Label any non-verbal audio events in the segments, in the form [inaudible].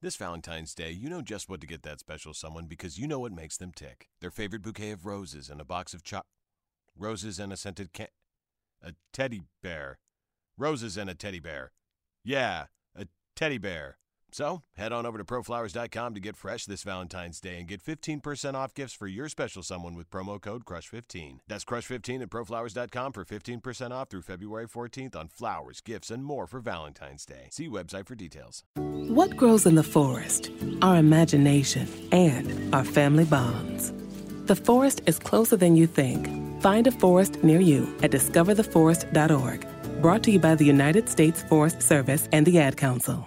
This Valentine's Day, you know just what to get that special someone because you know what makes them tick. Their favorite bouquet of roses and a box of cho- roses and a scented can a teddy bear. Roses and a teddy bear. Yeah, a teddy bear. So, head on over to proflowers.com to get fresh this Valentine's Day and get 15% off gifts for your special someone with promo code CRUSH15. That's CRUSH15 at proflowers.com for 15% off through February 14th on flowers, gifts, and more for Valentine's Day. See website for details. What grows in the forest? Our imagination and our family bonds. The forest is closer than you think. Find a forest near you at discovertheforest.org. Brought to you by the United States Forest Service and the Ad Council.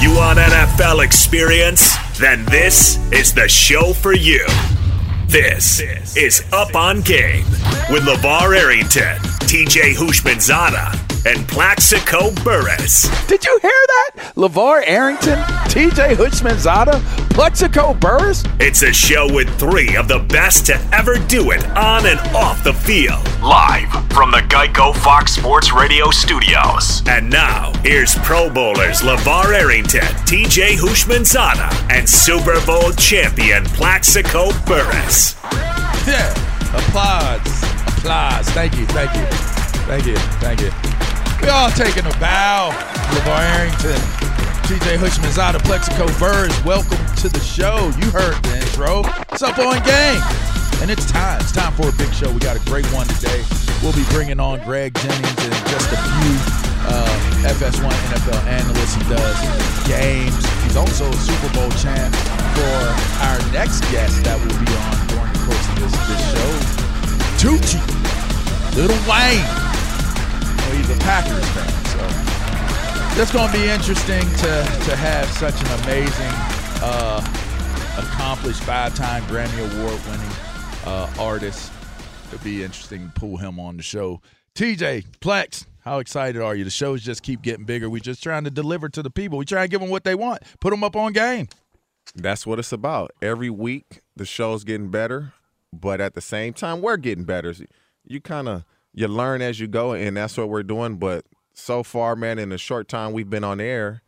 You want NFL experience? Then this is the show for you. This is Up on Game with LeVar Arrington, TJ Houshmandzadeh, and Plaxico Burress. Did you hear? LeVar Arrington, TJ Houshmandzadeh, Plaxico Burress? It's a show with three of the best to ever do it on and off the field. Live from the Geico Fox Sports Radio studios. And now, here's Pro Bowlers LeVar Arrington, TJ Houshmandzadeh, and Super Bowl champion Plaxico Burress. Yeah. Applause. Applause. Thank you. Thank you. Thank you. Thank you. We all taking a bow. LeVar Arrington, TJ Houshmandzadeh, Plaxico Burress, welcome to the show. You heard the intro. It's up on game. And it's time. It's time for a big show. We got a great one today. We'll be bringing on Greg Jennings and just a few uh, FS1 NFL analysts. He does games. He's also a Super Bowl champ for our next guest that will be on during the course of this, this show. Tucci, Lil Wayne. Packers fan, so that's going to be interesting to to have such an amazing, uh, accomplished five-time Grammy Award-winning uh, artist it'd be interesting to pull him on the show. TJ Plex, how excited are you? The shows just keep getting bigger. We're just trying to deliver to the people. We try to give them what they want. Put them up on game. That's what it's about. Every week the show's getting better, but at the same time we're getting better. You kind of you learn as you go, and that's what we're doing. But so far, man, in the short time we've been on air,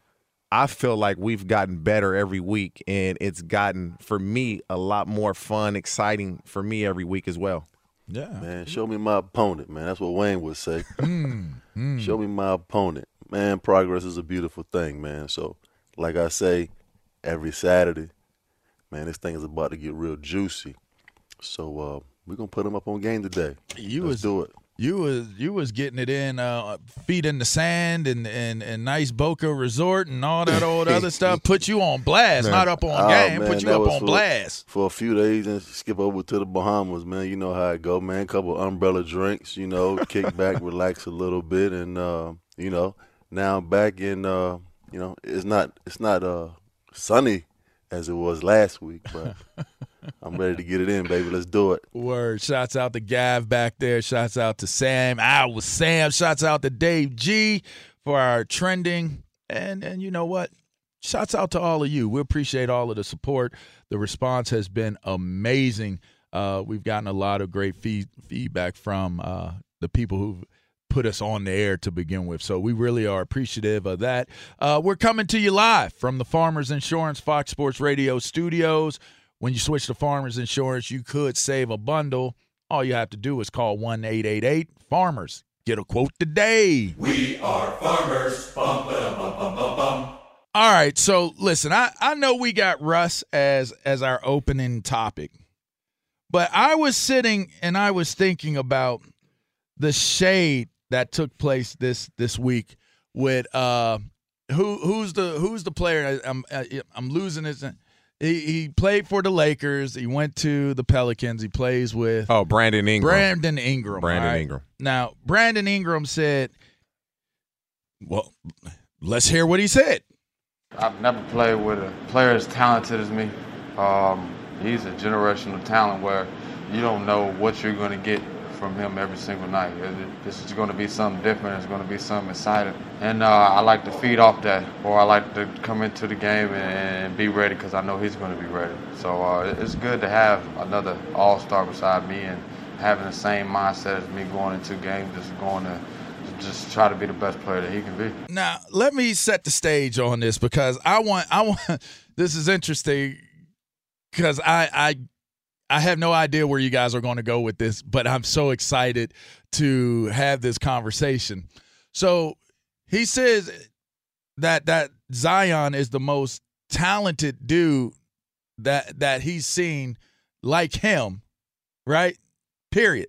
I feel like we've gotten better every week, and it's gotten for me a lot more fun, exciting for me every week as well. Yeah, man. Show me my opponent, man. That's what Wayne would say. [laughs] mm, Show me my opponent, man. Progress is a beautiful thing, man. So, like I say, every Saturday, man, this thing is about to get real juicy. So uh, we're gonna put them up on game today. You Let's was do it. You was you was getting it in, uh, feet in the sand and, and and nice Boca Resort and all that old [laughs] other stuff. Put you on blast, Man. not up on Oh, game. man, Put you up on for- blast. for a few days and skip over to the Bahamas, man. You know how it go, man. couple umbrella drinks, you know, kick back, [laughs] relax a little bit, and uh, you know, now I'm back in. Uh, you know, it's not it's not uh sunny as it was last week, but [laughs] I'm ready to get it in, baby. Let's do it. Word. Shouts out to Gav back there. Shouts out to Sam. I was Sam. Shouts out to Dave G for our trending. And and you know what? Shouts out to all of you. We appreciate all of the support. The response has been amazing. Uh, we've gotten a lot of great feed, feedback from uh, the people who've put us on the air to begin with. So we really are appreciative of that. Uh, we're coming to you live from the Farmers Insurance Fox Sports Radio studios. When you switch to Farmers Insurance, you could save a bundle. All you have to do is call 1 888 Farmers. Get a quote today. We are farmers. Bum, ba, bum, bum, bum, bum. All right, so listen, I, I know we got Russ as as our opening topic, but I was sitting and I was thinking about the shade that took place this this week with uh who who's the who's the player I'm I'm losing his he, he played for the Lakers. He went to the Pelicans. He plays with Oh, Brandon Ingram. Brandon Ingram. Brandon all right? Ingram. Now, Brandon Ingram said, "Well, let's hear what he said." I've never played with a player as talented as me. Um, he's a generational talent where you don't know what you're going to get from him every single night. This is going to be something different. It's going to be something exciting. And uh, I like to feed off that, or I like to come into the game and, be ready because I know he's going to be ready. So uh, it's good to have another all-star beside me and having the same mindset as me going into games, just going to just try to be the best player that he can be. Now, let me set the stage on this because I want I want [laughs] this is interesting because I I I have no idea where you guys are going to go with this, but I'm so excited to have this conversation. So, he says that that Zion is the most talented dude that that he's seen like him, right? Period.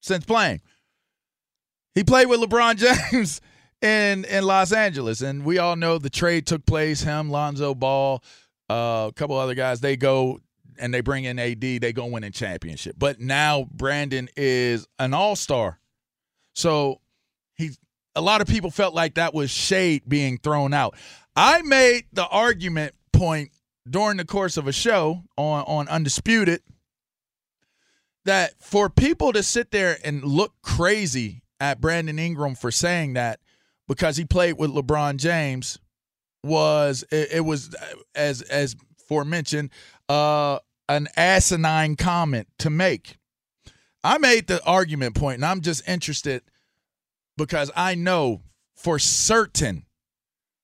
Since playing. He played with LeBron [laughs] James in in Los Angeles, and we all know the trade took place. Him, Lonzo Ball, uh, a couple other guys. They go and they bring in AD. They go win a championship. But now Brandon is an All Star, so he A lot of people felt like that was shade being thrown out. I made the argument point during the course of a show on on Undisputed that for people to sit there and look crazy at Brandon Ingram for saying that because he played with LeBron James was it, it was as as forementioned uh an asinine comment to make. I made the argument point and I'm just interested because I know for certain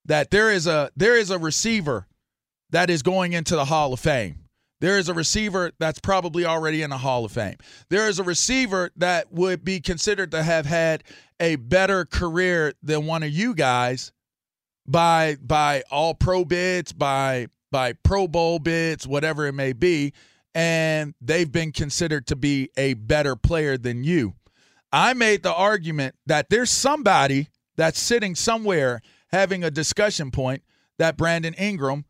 that there is a there is a receiver that is going into the Hall of Fame. There is a receiver that's probably already in the Hall of Fame. There is a receiver that would be considered to have had a better career than one of you guys by by all pro bids, by by Pro Bowl bids, whatever it may be, and they've been considered to be a better player than you. I made the argument that there's somebody that's sitting somewhere having a discussion point that Brandon Ingram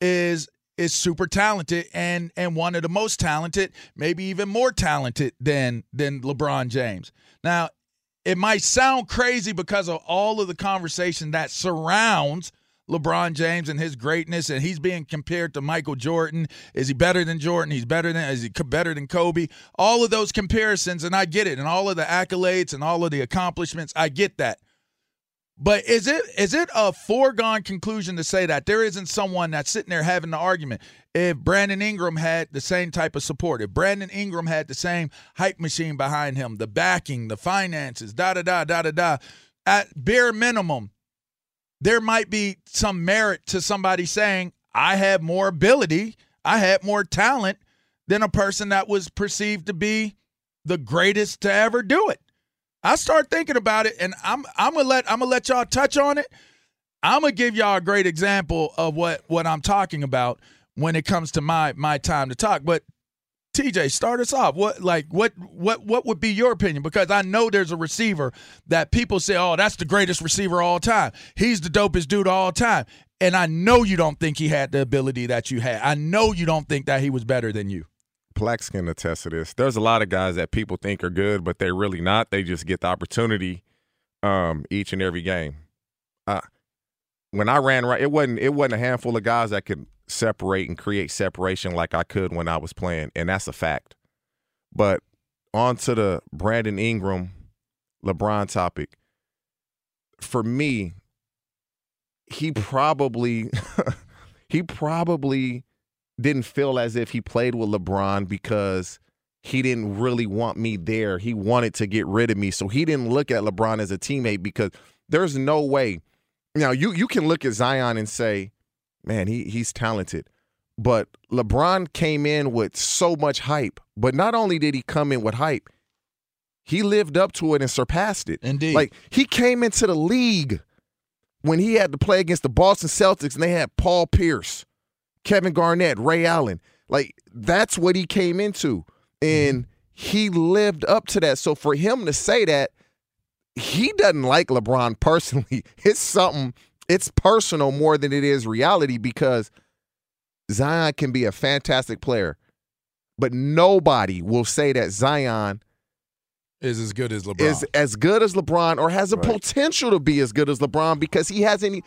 is is super talented and and one of the most talented, maybe even more talented than than LeBron James. Now, it might sound crazy because of all of the conversation that surrounds LeBron James and his greatness, and he's being compared to Michael Jordan. Is he better than Jordan? He's better than is he better than Kobe? All of those comparisons, and I get it, and all of the accolades and all of the accomplishments, I get that. But is it is it a foregone conclusion to say that there isn't someone that's sitting there having the argument? If Brandon Ingram had the same type of support, if Brandon Ingram had the same hype machine behind him, the backing, the finances, da da da da da da, at bare minimum, there might be some merit to somebody saying, I had more ability, I had more talent than a person that was perceived to be the greatest to ever do it. I start thinking about it, and I'm I'm gonna let I'm gonna let y'all touch on it. I'm gonna give y'all a great example of what what I'm talking about when it comes to my my time to talk. But TJ, start us off. What like what what what would be your opinion? Because I know there's a receiver that people say, "Oh, that's the greatest receiver all time. He's the dopest dude all time." And I know you don't think he had the ability that you had. I know you don't think that he was better than you. Plex can attest to this. There's a lot of guys that people think are good, but they're really not. They just get the opportunity um, each and every game. Uh, when I ran right, it wasn't it wasn't a handful of guys that could separate and create separation like I could when I was playing, and that's a fact. But on to the Brandon Ingram, LeBron topic. For me, he probably [laughs] he probably didn't feel as if he played with LeBron because he didn't really want me there. He wanted to get rid of me. So he didn't look at LeBron as a teammate because there's no way. Now you you can look at Zion and say, "Man, he he's talented." But LeBron came in with so much hype. But not only did he come in with hype, he lived up to it and surpassed it. Indeed. Like he came into the league when he had to play against the Boston Celtics and they had Paul Pierce Kevin Garnett, Ray Allen. Like that's what he came into. And mm-hmm. he lived up to that. So for him to say that, he doesn't like LeBron personally. [laughs] It's something, it's personal more than it is reality because Zion can be a fantastic player, but nobody will say that Zion is as good as LeBron. Is as good as LeBron or has a right. potential to be as good as LeBron because he hasn't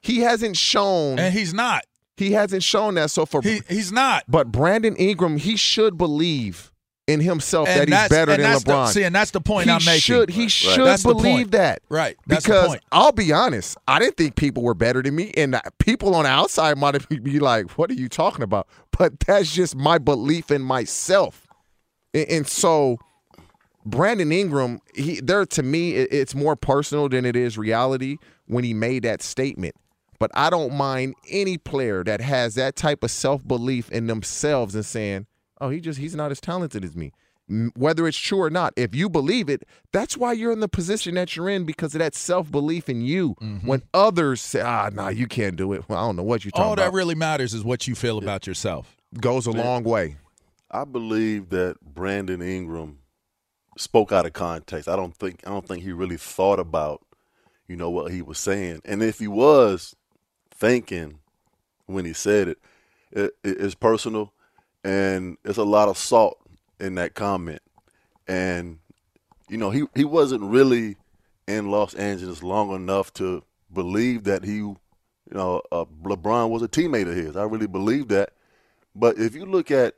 he hasn't shown And he's not. He hasn't shown that. So for he, he's not. But Brandon Ingram, he should believe in himself and that he's better than LeBron. The, see, and that's the point he I'm making. Should, he right. should right. believe that. Right. That's because I'll be honest, I didn't think people were better than me, and people on the outside might [laughs] be like, "What are you talking about?" But that's just my belief in myself, and, and so. Brandon Ingram, he there to me, it's more personal than it is reality when he made that statement. But I don't mind any player that has that type of self belief in themselves and saying, "Oh, he just he's not as talented as me." Whether it's true or not, if you believe it, that's why you're in the position that you're in because of that self belief in you. Mm-hmm. When others say, "Ah, nah, you can't do it," well, I don't know what you're talking All about. that really matters is what you feel about yourself. Goes a long way. I believe that Brandon Ingram spoke out of context. I don't think I don't think he really thought about, you know, what he was saying. And if he was, thinking when he said it. it it's personal, and it's a lot of salt in that comment. And you know, he he wasn't really in Los Angeles long enough to believe that he, you know, uh, LeBron was a teammate of his. I really believe that. But if you look at,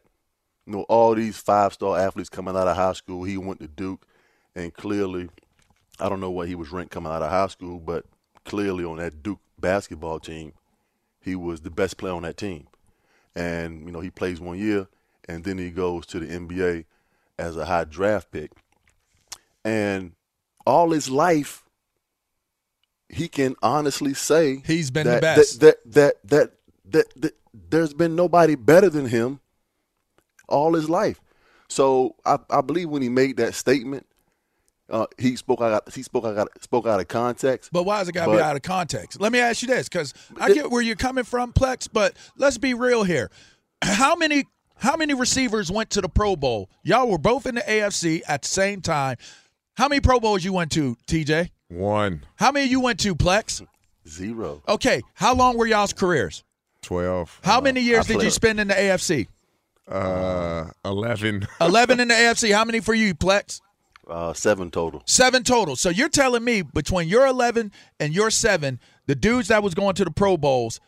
you know, all these five-star athletes coming out of high school, he went to Duke, and clearly, I don't know what he was ranked coming out of high school, but clearly on that Duke basketball team, he was the best player on that team. And, you know, he plays one year and then he goes to the NBA as a high draft pick. And all his life, he can honestly say he's been that, the best. That that, that that that that there's been nobody better than him all his life. So I, I believe when he made that statement, uh, he spoke out. He spoke out. Spoke out of context. But why is it got to be out of context? Let me ask you this, because I get where you're coming from, Plex. But let's be real here. How many how many receivers went to the Pro Bowl? Y'all were both in the AFC at the same time. How many Pro Bowls you went to, TJ? One. How many you went to, Plex? Zero. Okay. How long were y'all's careers? Twelve. How uh, many years did you spend in the AFC? Uh, eleven. [laughs] Eleven in the AFC. How many for you, Plex? Uh, seven total. Seven total. So you're telling me between your 11 and your seven, the dudes that was going to the Pro Bowls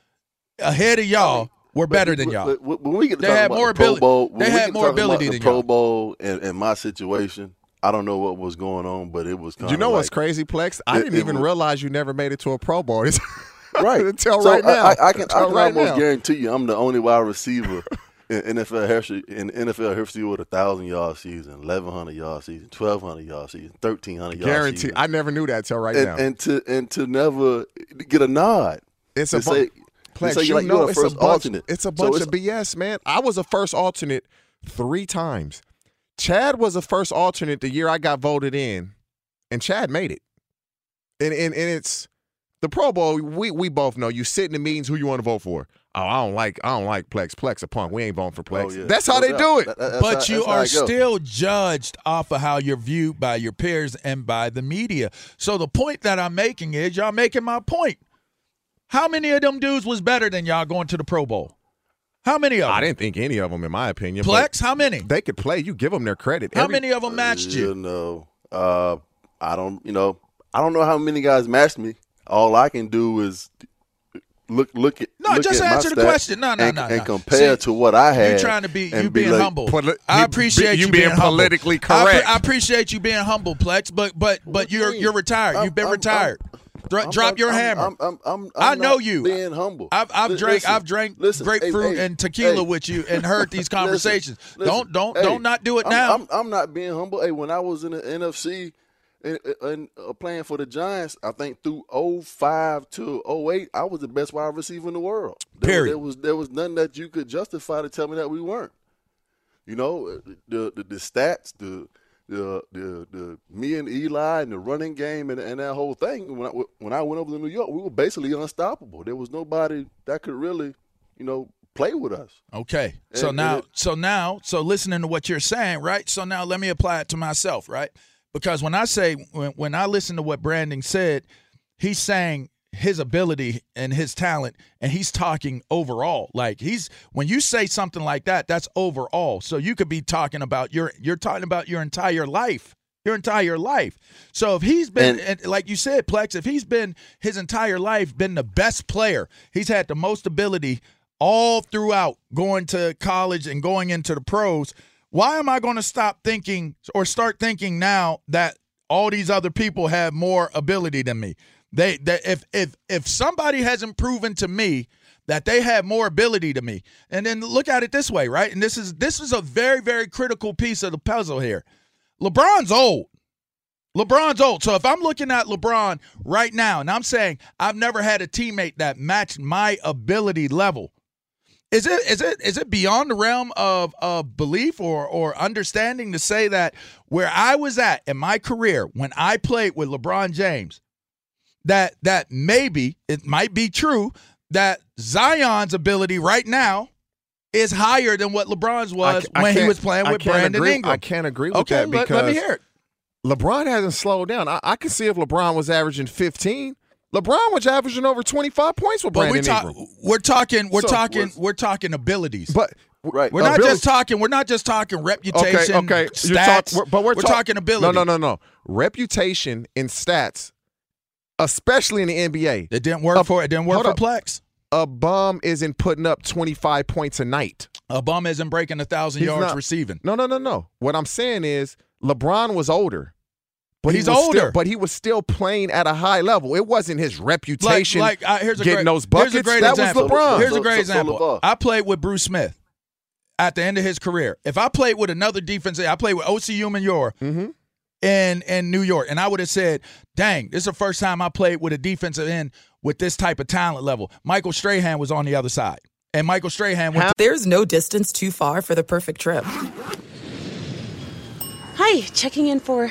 ahead of y'all were better than y'all. But when we get to They talk had about more the Pro ability- Bowl, they had more ability than Pro y'all. Bowl and, and my situation. I don't know what was going on, but it was kind You of know like, what's crazy, Plex? I it- didn't it even was- realize you never made it to a Pro Bowl. [laughs] Right Until so right now. I, I, I can, I can right almost now. guarantee you, I'm the only wide receiver in NFL history in NFL history with a thousand yard season, eleven hundred yard season, twelve hundred yard season, thirteen hundred yard Guarantee. season. I never knew that till right and, now. and to and to never get a nod. It's a to bu- say, to Plex, you like know it's a bunch. alternate. It's a So bunch it's- of BS, man. I was a first alternate three times. Chad was a first alternate the year I got voted in, and Chad made it. And and, and it's the Pro Bowl. We we both know you sit in the meetings. Who you want to vote for? Oh, I don't like I don't like Plex. Plex a punk. We ain't voting for Plex. Oh, yeah. That's how No they doubt. do it. That- but how- you are still judged off of how you're viewed by your peers and by the media. So the point that I'm making is y'all making my point. How many of them dudes was better than y'all going to the Pro Bowl? How many of them? I didn't think any of them, in my opinion. Plex, how many? They could play. You give them their credit. How Every- many of them matched You you? know, uh, I don't. You know, I don't know how many guys matched me. All I can do is look look at No, look just at my answer the stats question. No, no, and, no, and no. compare See, to what I had. You trying to be and you being like, humble. Poli- I you- appreciate you you, being humble. politically I correct. I, appreciate you being humble, Plex. But but but you're you're retired. You've been I'm- I'm- retired. Dro- I'm drop not- your I'm- hammer. I'm, I'm, I'm, I know you. Being humble. I've I've Li- drank listen, I've drank listen, grapefruit hey, and tequila hey. with you and heard these [laughs] conversations. listen, don't don't hey, don't not do it I'm- now. I'm, I'm not being humble. Hey, when I was in the NFC and, and uh, playing for the Giants, I think through 05 to 08, I was the best wide receiver in the world. There, Period. There was there was nothing that you could justify to tell me that we weren't. You know, the the, the stats, the the the the me and Eli and the running game and, and that whole thing. When I when I went over to New York, we were basically unstoppable. There was nobody that could really, you know, play with us. Okay. So now, it- so now, so listening to what you're saying, right? So now let me apply it to myself, right? Because when I say, when, when I listen to what Brandon said, he's saying his ability and his talent, and he's talking overall. Like he's, when you say something like that, that's overall. So you could be talking about your, you're talking about your entire life. Your entire life. So if he's been, And- and like you said, Plex, if he's been his entire life been the best player, he's had the most ability all throughout going to college and going into the pros. Why am I going to stop thinking or start thinking now that all these other people have more ability than me? They that if if if somebody hasn't proven to me that they have more ability to me, and then look at it this way, right? And this is this is a very very critical piece of the puzzle here. LeBron's old. LeBron's old. So if I'm looking at LeBron right now and I'm saying I've never had a teammate that matched my ability level, is it is it is it beyond the realm of of belief or or understanding to say that where I was at in my career when I played with LeBron James, that that maybe it might be true that Zion's ability right now is higher than what LeBron's was I when he was playing with Brandon agree- Ingram. I can't agree with okay, that let- because let me hear it. LeBron hasn't slowed down. I, I can see if LeBron was averaging 15. LeBron was averaging over 25 points with But we talk, Ingram. we're talking, we're So, talking, was- we're talking abilities. But right, we're not just talking. We're not just talking reputation. Okay, okay. Stats. talk- we're- but we're, talk- talking ability. No, no, no, no. Reputation and stats, especially in the NBA. It didn't work for it. Didn't work for up. Plex. A bum isn't putting up 25 points a night. A bum isn't breaking a thousand He's yards not- receiving. No, no, no, no. What I'm saying is LeBron was older. But He's he was older. Still, but he was still playing at a high level. It wasn't his reputation like, like uh, here's a getting great, those buckets. Here's a great that example. was LeBron. Here's a great so- so example. LeVar. I played with Bruce Smith at the end of his career. If I played with another defensive, I played with Osi Umenyiora Mm-hmm. in in New York, and I would have said, "Dang, this is the first time I played with a defensive end with this type of talent level." Michael Strahan was on the other side, and Michael Strahan went. To- There's no distance too far for the perfect trip Hi, checking in for.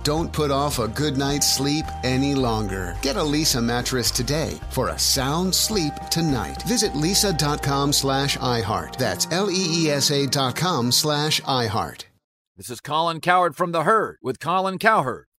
Don't put off a good night's sleep any longer. Get a Leesa mattress today for a sound sleep tonight. Visit lisa.com slash iHeart. That's L-E-E-S-A dot com slash iHeart. This is Colin Cowherd from The Herd with Colin Cowherd.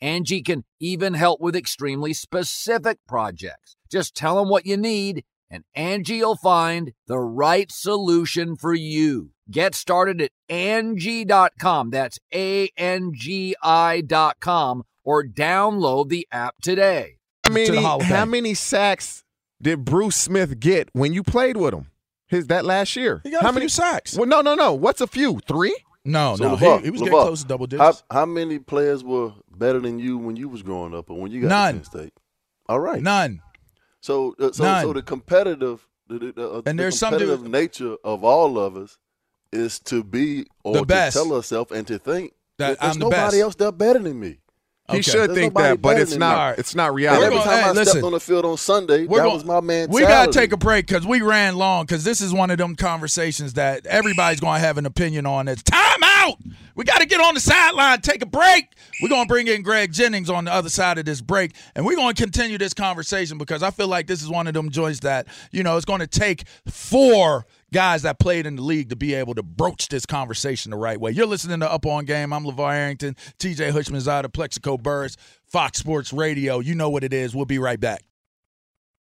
Angie can even help with extremely specific projects. Just tell them what you need and Angie will find the right solution for you. Get started at Angie.com. That's A-N-G-I dot com or download the app today. How many, how many sacks did Bruce Smith get when you played with him? His that last year. He got how a many few sacks. Well, no, no, no. What's a few? Three? No, So, no, LeVar, he, he was LeVar, getting close to double digits. How, how many players were better than you when you was growing up or when you got None. to Penn State? All right. None. So, uh, so, None. so the competitive, the, the, the, And the there's some dude- nature of all of us is to be or The to tell ourselves and to think That there's I'm the nobody best. else that better than me. He should There's think that, but it's not. me. It's not reality. every time Hey, I listen. stepped on the field on Sunday, We're that gonna- was my mentality. We got to take a break because we ran long because this is one of them conversations that everybody's going to have an opinion on. It's time out. We got to get on the sideline, take a break. We're going to bring in Greg Jennings on the other side of this break, and we're going to continue this conversation because I feel like this is one of them joints that, you know, it's going to take four guys that played in the league to be able to broach this conversation the right way. You're listening to Up On Game. I'm LeVar Arrington, TJ Hushman's out of Plaxico Burress, Fox Sports Radio. You know what it is. We'll be right back.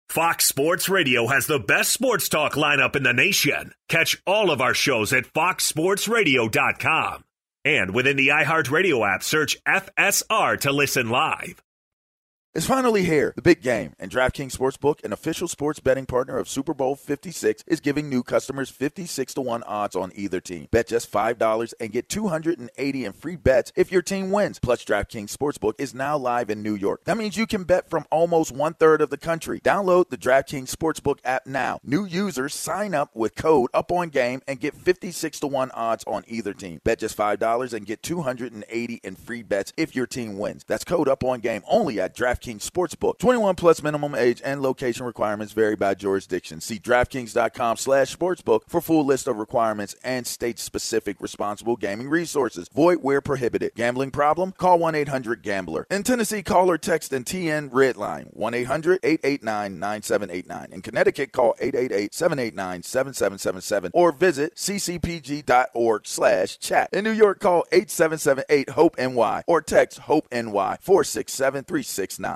Fox Sports Radio has the best sports talk lineup in the nation. Catch all of our shows at foxsportsradio.com. And within the iHeartRadio app, search FSR to listen live. It's finally here, the big game, and DraftKings Sportsbook, an official sports betting partner of Super Bowl 56, is giving new customers 56 to 1 odds on either team. Bet just $5 and get 280 in free bets if your team wins. Plus, DraftKings Sportsbook is now live in New York. That means you can bet from almost one third of the country. Download the DraftKings Sportsbook app now. New users sign up with code Up On Game and get 56 to 1 odds on either team. Bet just $5 and get 280 in free bets if your team wins. That's code Up On Game only at DraftKings Sportsbook. 21 plus minimum age and location requirements vary by jurisdiction. See DraftKings.com slash sportsbook for full list of requirements and state-specific responsible gaming resources. Void where prohibited. Gambling problem? Call 1-800-GAMBLER. In Tennessee, call or text and TN Redline 1-800-889-9789. In Connecticut, call 888-789-7777 or visit ccpg.org slash chat. In New York, call 8778-HOPE-NY or text HOPE-NY 467-369.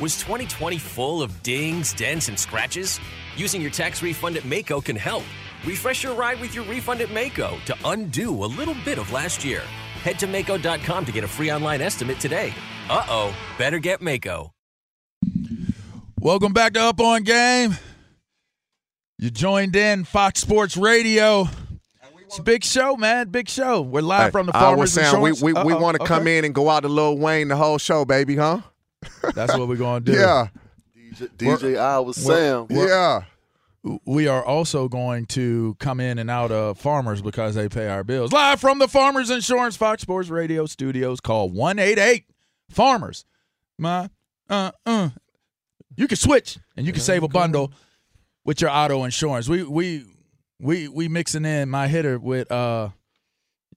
Was 2020 full of dings, dents, and scratches? Using your tax refund at Maaco can help. Refresh your ride with your refund at Maaco to undo a little bit of last year. Head to Maaco.com to get a free online estimate today. Uh oh, better get Maaco. Welcome back to Up On Game. You joined in Fox Sports Radio. It's a big show, man. Big show. We're live Hey, from the I Farmers was saying we Insurance- we, we Uh-oh, want to come in and go out to Lil Wayne the whole show, baby, huh? That's what we're going to do. Yeah. DJ I was Sam. we're- We are also going to come in and out of Farmers because they pay our bills. Live from the Farmers Insurance Fox Sports Radio studios. Call 188 Farmers. My, uh, uh. You can switch and you can save a bundle with your auto insurance. We, we, we, we mixing in my hitter with, uh,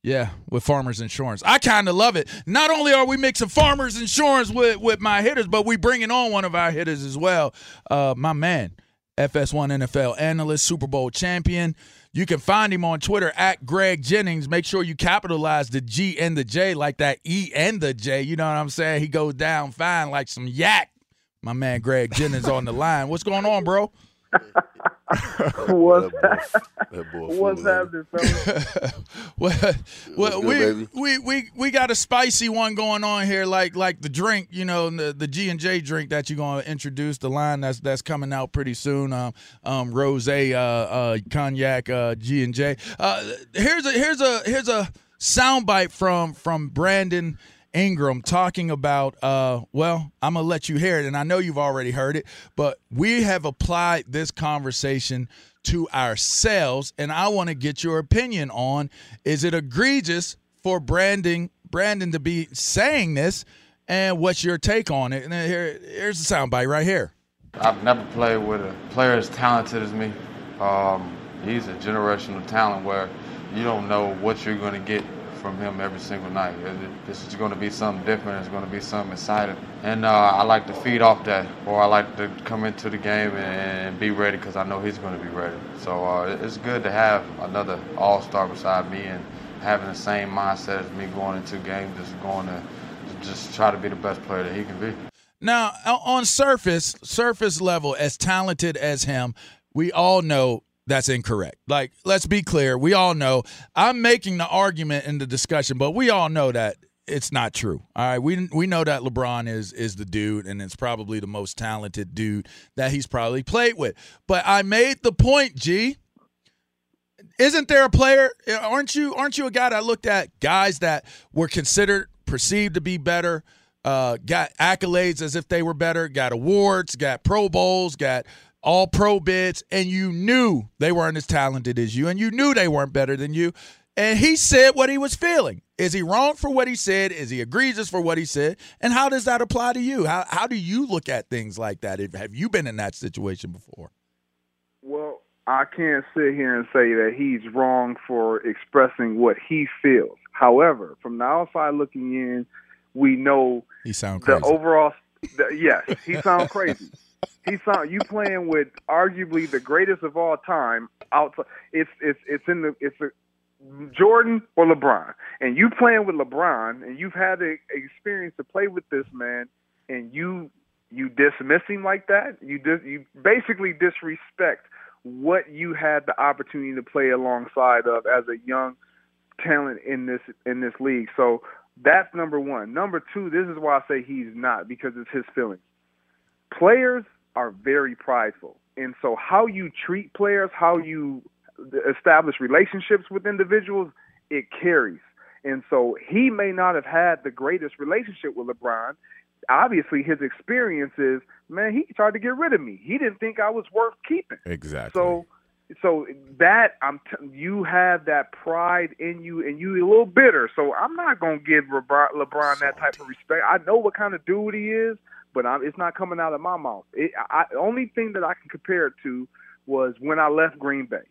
yeah, with Farmers Insurance. I kind of love it. Not only are we mixing Farmers Insurance with, with my hitters, but we bringing on one of our hitters as well. Uh, my man, FS1 NFL analyst, Super Bowl champion. You can find him on Twitter at Greg Jennings. Make sure you capitalize the G and the J like that E and the J. You know what I'm saying? He goes down fine like some yak. My man Greg Jennings on the line. What's going on, bro? [laughs] [laughs] What's, that boy [laughs] what's full of happening, fellas? [laughs] well, well good, we, we we we got a spicy one going on here, like like the drink, you know, the the G and J drink that you're gonna introduce. The line that's that's coming out pretty soon. Um, um, rose, uh, uh, cognac, uh, G and J. Uh, here's a here's a here's a soundbite from from Brandon. Ingram talking about, uh, well, I'm going to let you hear it, and I know you've already heard it, but we have applied this conversation to ourselves, and I want to get your opinion on is it egregious for branding Brandon to be saying this, and what's your take on it? And here, here's the soundbite right here. I've never played with a player as talented as me. Um, he's a generational talent where you don't know what you're going to get from him every single night. This is going to be something different. It's going to be something exciting. And uh, I like to feed off that, or I like to come into the game and be ready because I know he's going to be ready. So uh, it's good to have another all-star beside me and having the same mindset as me going into games, just going to just try to be the best player that he can be. Now, on surface, surface level, as talented as him, we all know that's incorrect. Like, let's be clear. We all know. I'm making the argument in the discussion, but we all know that it's not true. All right, we we know that LeBron is is the dude, and it's probably the most talented dude that he's probably played with. But I made the point, G. Isn't there a player? Aren't you? Aren't you a guy that looked at guys that were considered perceived to be better? uh, got accolades as if they were better, got awards, got Pro Bowls, got all pro bids, and you knew they weren't as talented as you, and you knew they weren't better than you. And he said what he was feeling. Is he wrong for what he said? Is he egregious for what he said? And how does that apply to you? How, how do you look at things like that? Have you been in that situation before? Well, I can't sit here and say that he's wrong for expressing what he feels. However, from the outside looking in, we know he sounds the overall. The, yes, he sounds crazy. [laughs] he sound you playing with arguably the greatest of all time. Outside, it's it's it's in the it's a Jordan or LeBron, and you playing with LeBron, and you've had the experience to play with this man, and you you dismiss him like that. You dis, you basically disrespect what you had the opportunity to play alongside of as a young talent in this in this league. So that's number one. Number two, this is why I say he's not because it's his feelings. Players are very prideful, and so how you treat players, how you establish relationships with individuals, it carries. And so he may not have had the greatest relationship with LeBron. Obviously, his experience is, man, he tried to get rid of me. He didn't think I was worth keeping. Exactly. So, so that I'm, t- you have that pride in you, and you a little bitter. So I'm not gonna give LeBron, LeBron that type of respect. I know what kind of dude he is, but I'm, it's not coming out of my mouth. It, I, only thing that I can compare it to was when I left Green Bay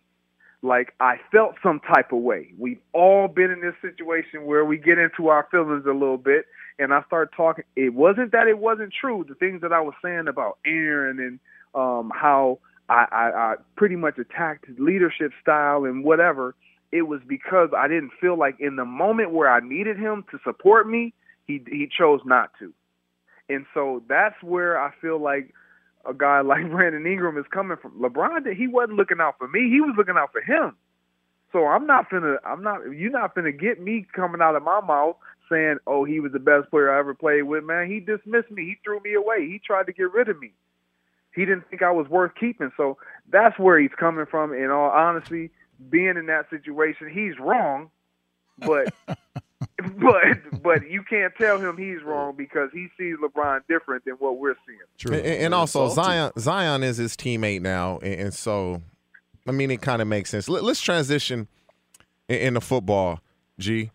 like I felt some type of way. We've all been in this situation where we get into our feelings a little bit, and I start talking. It wasn't that it wasn't true. The things that I was saying about Aaron and um, how I, I, I pretty much attacked his leadership style and whatever. It was because I didn't feel like in the moment where I needed him to support me, he he chose not to. And so that's where I feel like a guy [laughs] like Brandon Ingram is coming from. LeBron, he wasn't looking out for me; he was looking out for him. So I'm not finna, I'm not, you're not finna get me coming out of my mouth saying, "Oh, he was the best player I ever played with." Man, he dismissed me. He threw me away. He tried to get rid of me. He didn't think I was worth keeping. So that's where he's coming from. In all honesty, being in that situation, he's wrong, but [laughs] [laughs] but but you can't tell him he's wrong because he sees LeBron different than what we're seeing. True. And, and also Zion Zion is his teammate now, and, and so I mean it kind of makes sense. Let, us transition into football. G.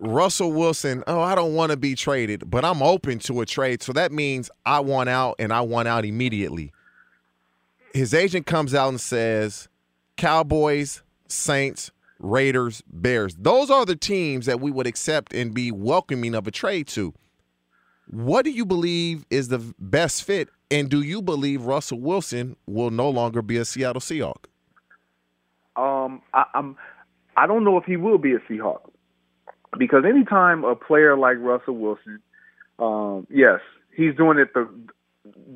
Russell Wilson, oh, I don't want to be traded, but I'm open to a trade. So that means I want out and I want out immediately. His agent comes out and says, Cowboys, Saints, Raiders, Bears. Those are the teams that we would accept and be welcoming of a trade to. What do you believe is the best fit? And do you believe Russell Wilson will no longer be a Seattle Seahawk? Um, I, I'm. I don't know if he will be a Seahawk because anytime a player like Russell Wilson, um, yes, he's doing it the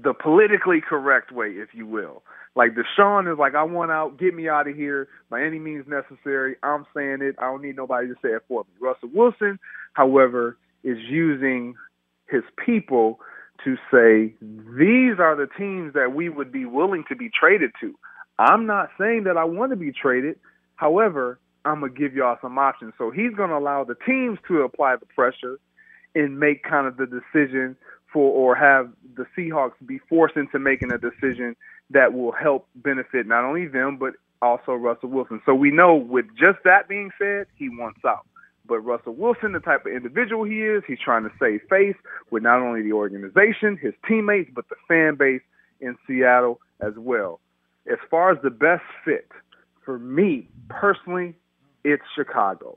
the politically correct way, if you will. Like Deshaun is like, I want out, get me out of here by any means necessary. I'm saying it. I don't need nobody to say it for me. Russell Wilson, however, is using his people to say these are the teams that we would be willing to be traded to. I'm not saying that I want to be traded. However, I'm gonna give y'all some options. So he's gonna allow the teams to apply the pressure and make kind of the decision for or have the Seahawks be forced into making a decision that will help benefit not only them but also Russell Wilson. So we know with just that being said, he wants out. But Russell Wilson, the type of individual he is, he's trying to save face with not only the organization, his teammates, but the fan base in Seattle as well. As far as the best fit, for me personally, it's Chicago.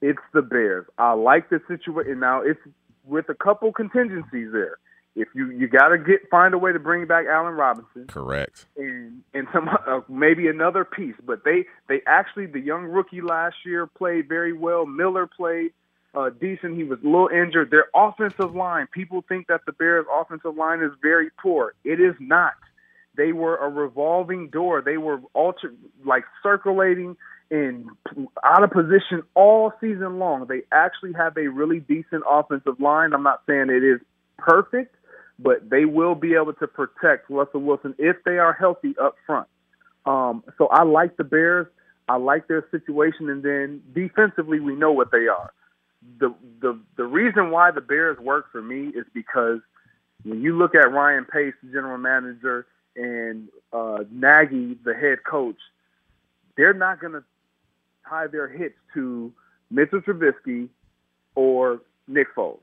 It's the Bears. I like the situation. Now, it's with a couple contingencies there if you you got to get find a way to bring back Allen Robinson, correct, and and some uh, maybe another piece. But they they actually the young rookie last year played very well. Miller played uh, decent. He was a little injured. Their offensive line, people think that the Bears' offensive line is very poor. It is not. They were a revolving door. They were alter like circulating and out of position all season long. They actually have a really decent offensive line. I'm not saying it is perfect, but they will be able to protect Russell Wilson if they are healthy up front. Um, so I like the Bears. I like their situation, and then defensively, we know what they are. the the the reason why the Bears work for me is because when you look at Ryan Pace, the general manager, and uh, Nagy, the head coach, they're not going to tie their hits to Mitchell Trubisky or Nick Foles.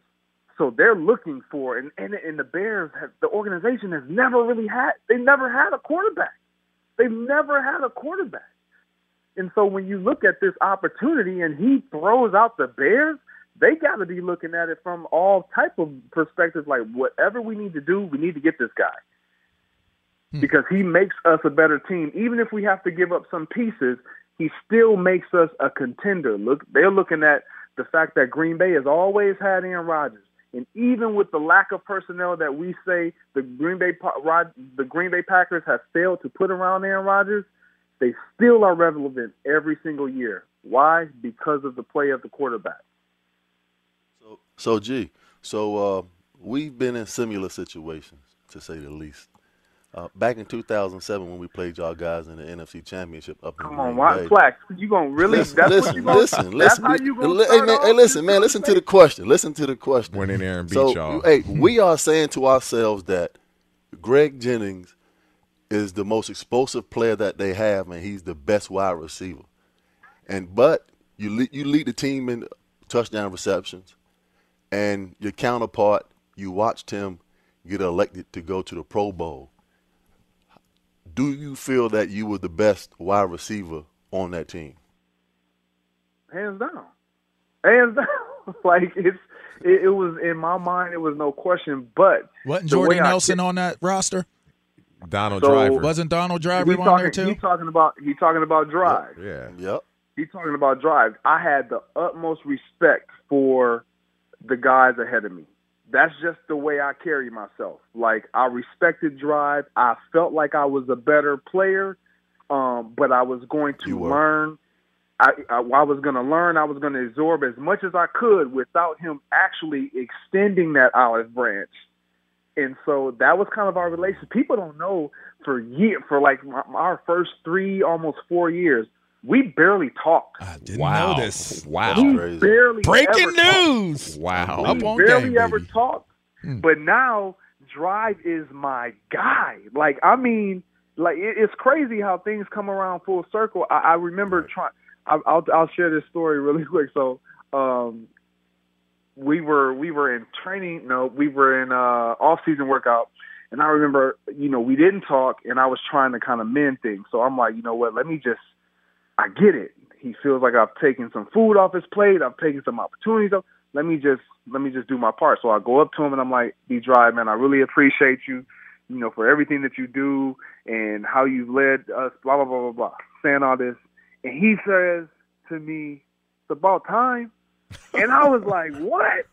So they're looking for, and, and, and the Bears, have, the organization has never really had, they never had a quarterback. They've never had a quarterback. And so when you look at this opportunity and he throws out the Bears, they got to be looking at it from all type of perspectives. Like whatever we need to do, we need to get this guy hmm. because he makes us a better team. Even if we have to give up some pieces, he still makes us a contender. Look, they're looking at the fact that Green Bay has always had Aaron Rodgers. And even with the lack of personnel that we say the Green Bay the Green Bay Packers have failed to put around Aaron Rodgers, they still are relevant every single year. Why? Because of the play of the quarterback. So, so G, so uh, we've been in similar situations, to say the least. Uh, back in 2007, when we played y'all guys in the NFC Championship up in Come on, why Flax? You gonna really? Listen, that's listen, what you gonna, listen, that's listen. how you gonna hey, man, hey, listen, man. Listen to the question. Listen to the question. Went in there and beat so, y'all. Hey, [laughs] we are saying to ourselves that Greg Jennings is the most explosive player that they have, and he's the best wide receiver. And but you lead, you lead the team in touchdown receptions, and your counterpart, you watched him get elected to go to the Pro Bowl do you feel that you were the best wide receiver on that team? Hands down, hands [laughs] down. like it's it, it, was in my mind. It was no question. But wasn't Jordy Nelson on that roster? Donald so, Driver wasn't Donald Driver on talking, there too? He's talking about he's talking about drive. Yeah. Yep. He's talking about drive. I had the utmost respect for the guys ahead of me that's just the way I carry myself. Like I respected drive. I felt like I was a better player, um, but I was going to learn. I, I, I was going to learn. I was going to absorb as much as I could without him actually extending that olive branch. And so that was kind of our relationship. People don't know for year for like our first three, almost four years, we barely talk. I didn't wow. know this. Wow. We barely Breaking news. Talked. Wow. We Up on barely game, ever baby. talked. Hmm. But now Drive is my guy. Like I mean, like it, it's crazy how things come around full circle. I, I remember trying. I'll I'll share this story [laughs] really quick. So, um, we were we were in training. No, we were in uh, off season workout. And I remember, you know, we didn't talk, and I was trying to kind of mend things. So I'm like, you know what? Let me just I get it. He feels like I've taken some food off his plate. I've taken some opportunities. Off. Let me just let me just do my part. So I go up to him and I'm like, "B Drive, man, I really appreciate you, you know, for everything that you do and how you've led us." Blah blah blah blah blah. Saying all this, and he says to me, "It's about time." And I was like, [laughs] "What?"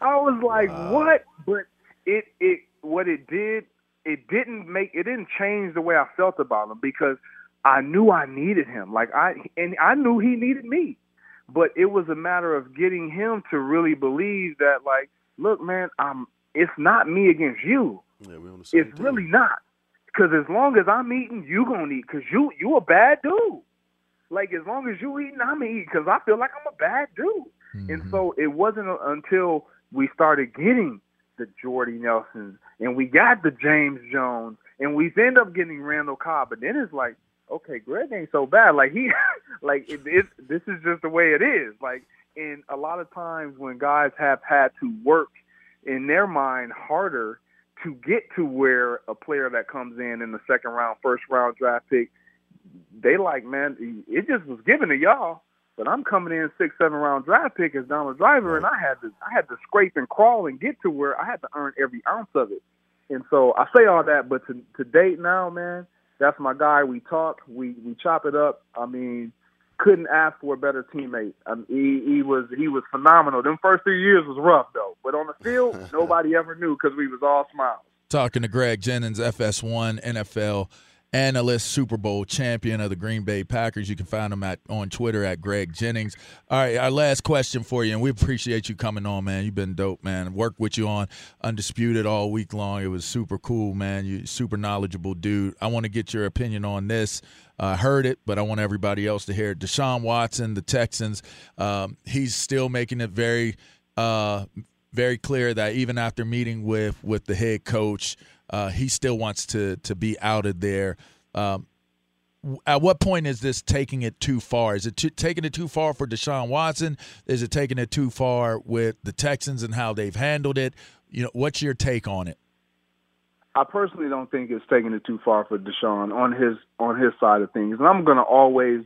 I was like, "What?" But it it what it did, it didn't make it didn't change the way I felt about him because I knew I needed him. Like I and I knew he needed me. But it was a matter of getting him to really believe that like, look, man, I'm it's not me against you. Yeah, we on the same It's really not. Cause as long as I'm eating, you gonna eat. Cause you you a bad dude. Like as long as you eating, I'm eating. Cause I feel like I'm a bad dude. And mm-hmm. so it wasn't until we started getting the Jordy Nelsons and we got the James Jones and we end up getting Randall Cobb. But then it's like, okay, Greg ain't so bad. Like he, [laughs] like it, it, this is just the way it is. Like, and a lot of times when guys have had to work in their mind harder to get to where a player that comes in in the second round, first round draft pick, they like, man, it just was given to y'all. But I'm coming in six, seven round draft pick as Donald Driver, and I had to, I had to scrape and crawl and get to where I had to earn every ounce of it. And so I say all that, but to to date now, man, that's my guy. We talk, we we chop it up. I mean, couldn't ask for a better teammate. Um, he he was he was phenomenal. Them first three years was rough though, but on the field, [laughs] nobody ever knew because we was all smiles. Talking to Greg Jennings, FS1 NFL analyst, Super Bowl champion of the Green Bay Packers. You can find him at on Twitter at Greg Jennings. All right, our last question for you, and we appreciate you coming on, man. You've been dope, man. Worked with you on Undisputed all week long. It was super cool, man. You super knowledgeable dude. I want to get your opinion on this. I uh, heard it, but I want everybody else to hear it. Deshaun Watson, the Texans, um, he's still making it very, uh, very clear that even after meeting with with the head coach, uh, he still wants to to be out of there. Um, at what point is this taking it too far? Is it t- taking it too far for Deshaun Watson? Is it taking it too far with the Texans and how they've handled it? You know, what's your take on it? I personally don't think it's taking it too far for Deshaun on his on his side of things, and I'm going to always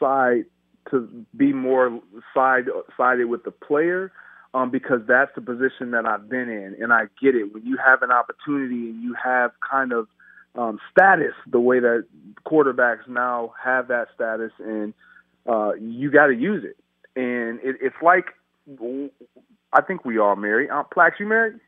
side to be more side sided with the player um, because that's the position that I've been in, and I get it. When you have an opportunity and you have kind of um, status, the way that quarterbacks now have that status, and uh, you got to use it. And it, it's like I think we all married. Uh, Plax, you married?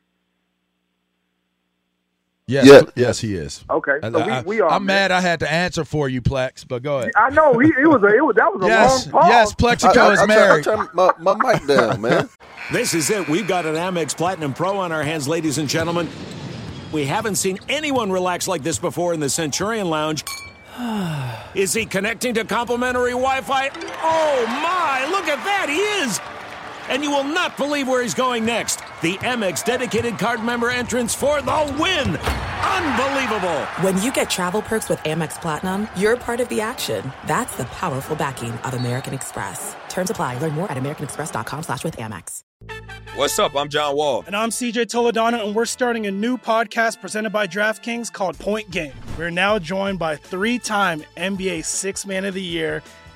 Yes, yeah. yes, he is. Okay, so I, we, we are. I'm mad I had to answer for you, Plex, but go ahead. I know he it was a, it was that was a yes, long pause. Yes, Plaxico I, I, is married. Turn, my, my mic down, man. [laughs] this is it. We've got an Amex Platinum Pro on our hands, ladies and gentlemen. We haven't seen anyone relax like this before in the Centurion Lounge. [sighs] is he connecting to complimentary Wi-Fi? Oh my! Look at that, he is and you will not believe where he's going next. The Amex dedicated card member entrance for the win. Unbelievable. When you get travel perks with Amex Platinum, you're part of the action. That's the powerful backing of American Express. Terms apply. Learn more at americanexpress.com slash with Amex. What's up? I'm John Wall. And I'm CJ Toledano, and we're starting a new podcast presented by DraftKings called Point Game. We're now joined by three-time NBA Six Man of the Year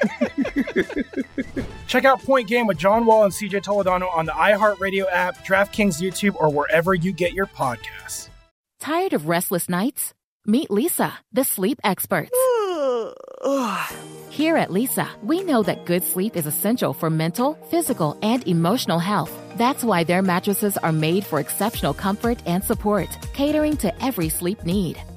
[laughs] Check out Point Game with John Wall and CJ Toledano on the iHeartRadio app, DraftKings YouTube, or wherever you get your podcasts. Tired of restless nights? Meet Leesa, the sleep experts. [sighs] Here at Leesa, we know that good sleep is essential for mental, physical, and emotional health. That's why their mattresses are made for exceptional comfort and support, catering to every sleep need.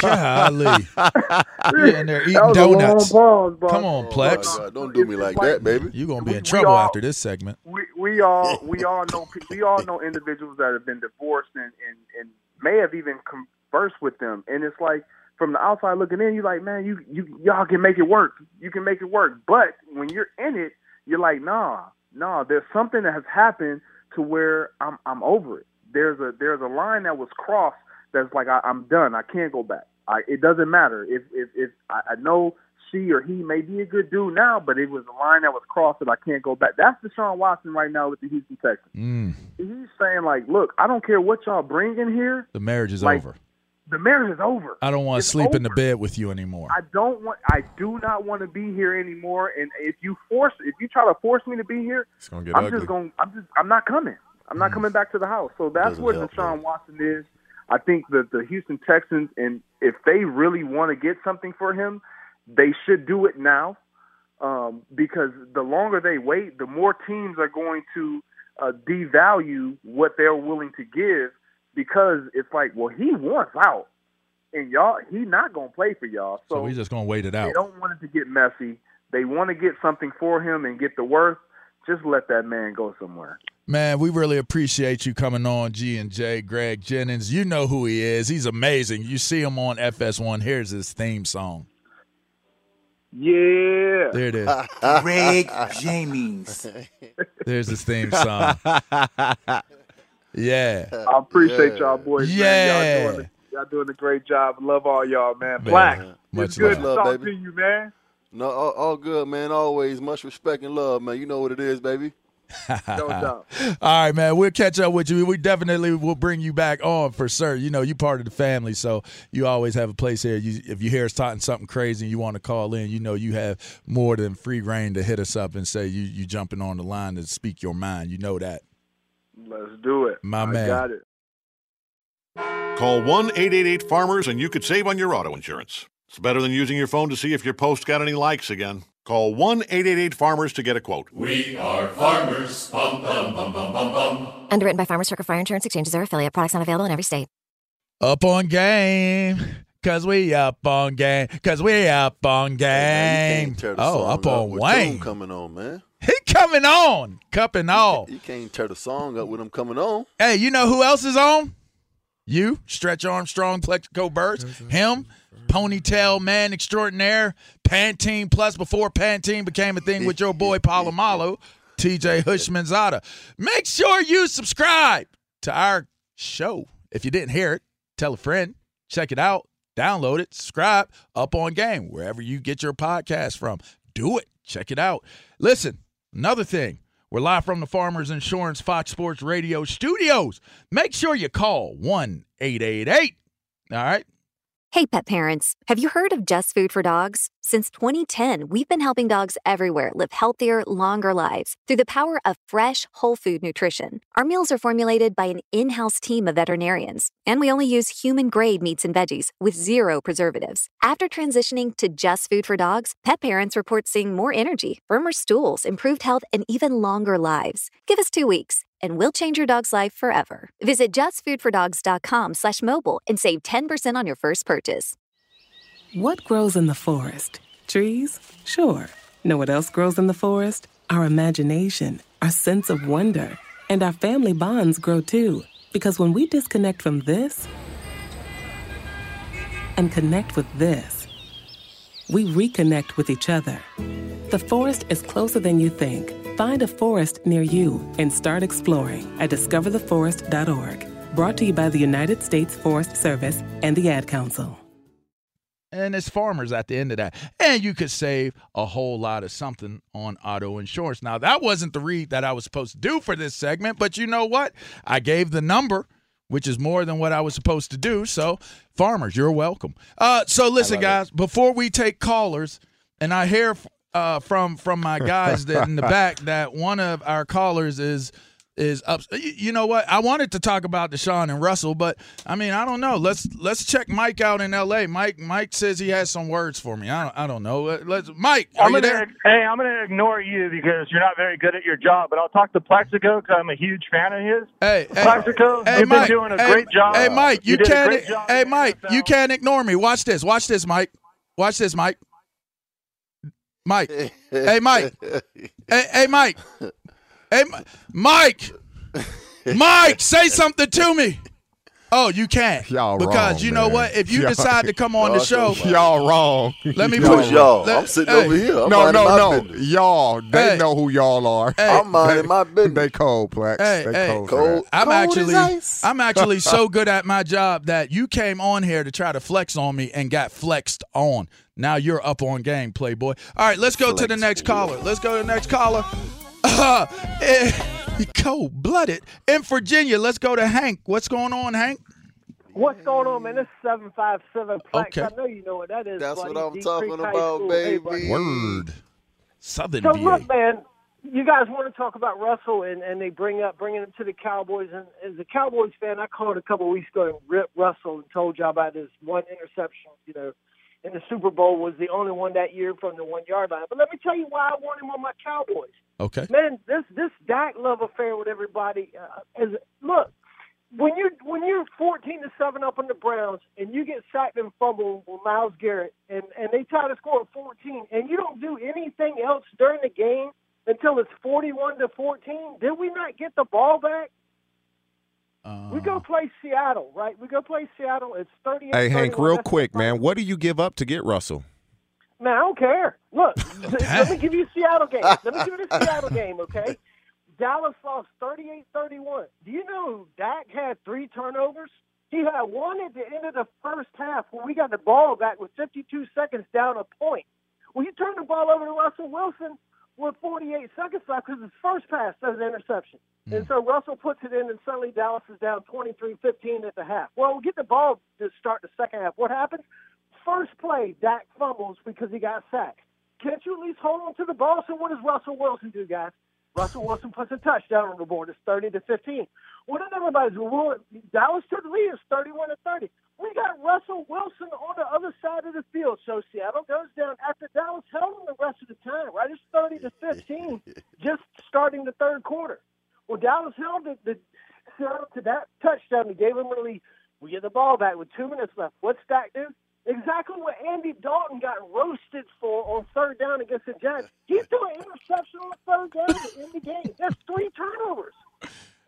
Golly. [laughs] You're in there eating That was a long donuts. pause, bro. Come on, Oh, Plex. my God, don't do me like that, baby. You're gonna be in we trouble all- after this segment. we we all [laughs] we all know we all know individuals that have been divorced and and, and may have even conversed with them and it's like from the outside looking in you're like man you you y'all can make it work you can make it work but when you're in it you're like nah nah there's something that has happened to where I'm I'm over it there's a there's a line that was crossed that's like I, I'm done I can't go back I, it doesn't matter if if if I, I know she or he may be a good dude now, but it was a line that was crossed that I can't go back. That's Deshaun Watson right now with the Houston Texans. Mm, He's saying like, look, I don't care what y'all bring in here. the marriage is Like, over. The marriage is over. I don't want to sleep in the bed with you anymore. I don't want. I do not want to be here anymore. And if you force, if you try to force me to be here, I'm ugly. just going. I'm just. I'm not coming. I'm Mm. not coming back to the house. So that's Doesn't what help, Deshaun Watson is. I think that the Houston Texans, and if they really want to get something for him, they should do it now. Um, because the longer they wait, the more teams are going to uh, devalue what they're willing to give. Because it's like, well, he wants out, and y'all, he not gonna play for y'all. So we're just gonna wait it out. They don't want it to get messy. They want to get something for him and get the worth. Just let that man go somewhere. Man, we really appreciate you coming on, G and J. Greg Jennings. You know who he is. He's amazing. You see him on FS1. Here's his theme song. Yeah. There it is. [laughs] Greg James. There's his theme song. Yeah. I appreciate y'all boys. Yeah. Man. Y'all, doing a, y'all doing a great job. Love all y'all, man. Black. Much it's good love. to talk baby. to you, man. No, all, all good, man. Always much respect and love, man. You know what it is, baby. No [laughs] doubt. All right, man. We'll catch up with you. We definitely will bring you back on for sure. You know, you part of the family, so you always have a place here. You, if you hear us talking something crazy and you want to call in, you know you have more than free reign to hit us up and say you you jumping on the line to speak your mind. You know that. Let's do it. My I man. got it. Call 1 888 Farmers and you could save on your auto insurance. It's better than using your phone to see if your post got any likes again. Call 1 888 Farmers to get a quote. We are farmers. Bum, bum, bum, bum, bum, bum. Underwritten by Farmers Trucker Fire Insurance Exchanges or affiliate. Products not available in every state. Up on game. Cause we up on game. Cause we up on game. Tear the oh, up on with Wayne. Tune coming on, man. He coming on. Cup and all. You can't tear the song up with him coming on. Hey, you know who else is on? You, Stretch Armstrong, Plaxico Burress, mm-hmm. him, Ponytail Man Extraordinaire, Pantene Plus before Pantene became a thing with your boy Polamalu, TJ Houshmandzadeh. Make sure you subscribe to our show. If you didn't hear it, tell a friend, check it out, download it, subscribe, up on game, wherever you get your podcast from. Do it. Check it out. Listen, another thing. We're live from the Farmers Insurance Fox Sports Radio studios. Make sure you call 1 888. All right. Hey, pet parents, have you heard of Just Food for Dogs? Since 2010, we've been helping dogs everywhere live healthier, longer lives through the power of fresh, whole food nutrition. Our meals are formulated by an in house team of veterinarians, and we only use human grade meats and veggies with zero preservatives. After transitioning to Just Food for Dogs, pet parents report seeing more energy, firmer stools, improved health, and even longer lives. Give us two weeks and we'll change your dog's life forever. Visit justfoodfordogs.com slash mobile and save 10% on your first purchase. What grows in the forest? Trees? Sure. Know what else grows in the forest? Our imagination, our sense of wonder, and our family bonds grow too. Because when we disconnect from this and connect with this, we reconnect with each other. The forest is closer than you think. Find a forest near you and start exploring at discovertheforest.org. Brought to you by the United States Forest Service and the Ad Council. And it's farmers at the end of that. And you could save a whole lot of something on auto insurance. Now, that wasn't the read that I was supposed to do for this segment, but you know what? I gave the number, which is more than what I was supposed to do. So, farmers, you're welcome. Uh, so, listen, guys, before we take callers, and I hear uh, from from my guys that in the [laughs] back that one of our callers is is up. You, you know what? I wanted to talk about Deshaun and Russell, but I mean, I don't know. Let's let's check Mike out in L.A. Mike Mike says he has some words for me. I don't, I don't know. Let's Mike. Are I'm you gonna, there? Hey, I'm going to ignore you because you're not very good at your job. But I'll talk to Plaxico because I'm a huge fan of his. Hey, hey, Plaxico, hey, you've Mike, been doing a hey, great job. Hey, Mike, you, did a can't. great job Hey, Mike, you can't ignore me. Watch this. Watch this, Mike. Watch this, Mike. Mike. [laughs] hey, Mike. Hey, hey, Mike. Hey, Mike. [laughs] Mike, say something to me. Oh, you can't. Y'all because wrong, you know man. what? If you Y'all- decide to come on the show, [laughs] y'all wrong. Let me push Y'all put wrong. let- hey, no, no, no. Y'all, they Hey. know who y'all are. Hey. I'm minding They- my business. They cold, Plex. Hey, they hey, cold. for. I'm actually, ice. I'm actually so [laughs] good at my job that you came on here to try to flex on me and got flexed on. Now you're up on game, Playboy. All right, let's go to the next caller. Let's go to the next caller. Uh, eh, cold blooded in Virginia. Let's go to Hank. What's going on, Hank? What's going on, man? This is seven five seven Plex. Okay. I know you know what that is. That's buddy. what I'm Deep talking Creek about, School. Hey, baby. Word. Southern So VA. look, man, you guys want to talk about Russell, and, and they bring up bringing him to the Cowboys. And as a Cowboys fan, I called a couple of weeks ago and ripped Russell and told you all about his one interception. You know, in the Super Bowl was the only one that year from the one yard line. But let me tell you why I want him on my Cowboys. Okay. Man, this this Dak love affair with everybody uh, is look when you when you're 14 to seven up on the Browns and you get sacked and fumbled with Myles Garrett and and they try to score 14 and you don't do anything else during the game until it's 41 to 14. Did we not get the ball back? We go play Seattle, right? We go play Seattle. It's 38. Hey, Hank, real quick, man. What do you give up to get Russell? Man, I don't care. Look, [laughs] let me give you a Seattle game. Let me give you a Seattle game, okay? [laughs] Dallas lost 38-31. Do you know Dak had three turnovers? He had one at the end of the first half when we got the ball back with 52 seconds down a point. Well, you turn the ball over to Russell Wilson with 48 seconds left because his first pass an interception. Hmm. And so Russell puts it in, and suddenly Dallas is down 23-15 at the half. Well, we get the ball to start the second half. What happens? First play, Dak fumbles because he got sacked. Can't you at least hold on to the ball? So what does Russell Wilson do, guys? Russell Wilson puts a touchdown on the board. It's 30 to 15. What did everybody's well, Dallas took the lead. It's 31 to 30. We got Russell Wilson on the other side of the field. So Seattle goes down after Dallas held them the rest of the time, right? It's 30 to 15 [laughs] just starting the third quarter. Well, Dallas held the, the Seattle to that touchdown. They gave them a lead. We get the ball back with two minutes left. What's that do? Exactly what Andy Dalton got roasted for on third down against the Giants. He threw an interception on third down end the game. That's three turnovers.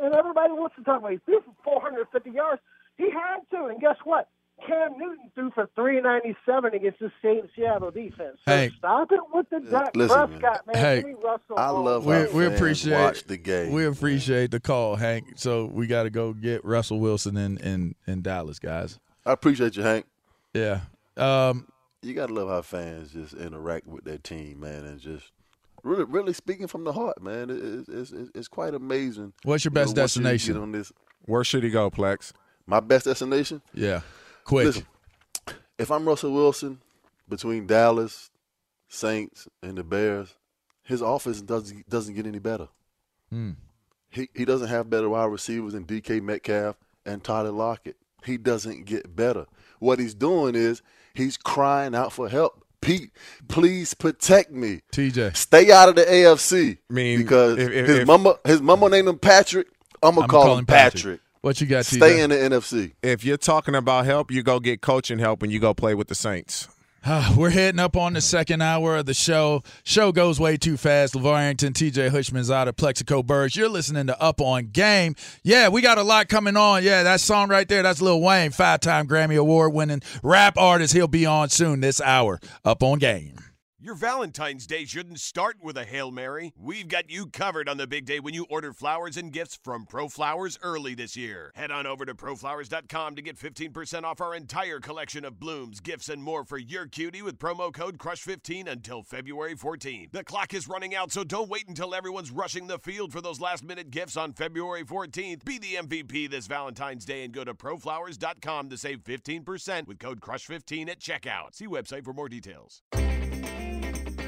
And everybody wants to talk about he threw for 450 yards. He had to, and guess what? Cam Newton threw for 397 against the same Seattle defense. So Hey. stop it with the Dak listen, man. Prescott, man. Hey. Give me Russell I love We, how we appreciate watch the game. We appreciate the call, Hank. So we got to go get Russell Wilson in, in in Dallas, guys. I appreciate you, Hank. Yeah. Um, you gotta love how fans just interact with their team, man, and just really, really speaking from the heart, man. It, it, it's, it's it's quite amazing. What's your You know, best you get destination? on this, Where should he go, Plex? My best destination. Yeah. Quick. Listen, if I'm Russell Wilson, between Dallas, Saints, and the Bears, his offense doesn't doesn't get any better. Hmm. He he doesn't have better wide receivers than DK Metcalf and Tyler Lockett. He doesn't get better. What he's doing is he's crying out for help. Pete, please protect me. TJ, stay out of the AFC. mean, because if- if- his if- mama his mama named him Patrick. I'm gonna I'ma call, call him him Patrick. Patrick. What you got, Stay in the NFC. If you're talking about help, you go get coaching help and you go play with the Saints. [sighs] We're heading up on the second hour of the show. Show goes way too fast. LaVar Arrington, TJ Hushman's out of Plaxico Burress. You're listening to Up on Game. Yeah, we got a lot coming on. Yeah, that song right there, that's Lil Wayne, five time Grammy Award winning rap artist. He'll be on soon this hour. Up on Game. Your Valentine's Day shouldn't start with a Hail Mary. We've got you covered on the big day when you order flowers and gifts from ProFlowers early this year. Head on over to proflowers.com to get 15% off our entire collection of blooms, gifts, and more for your cutie with promo code CRUSH15 until February 14th. The clock is running out, so don't wait until everyone's rushing the field for those last minute gifts on February 14th. Be the MVP this Valentine's Day and go to proflowers.com to save 15% with code CRUSH15 at checkout. See website for more details.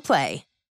Play.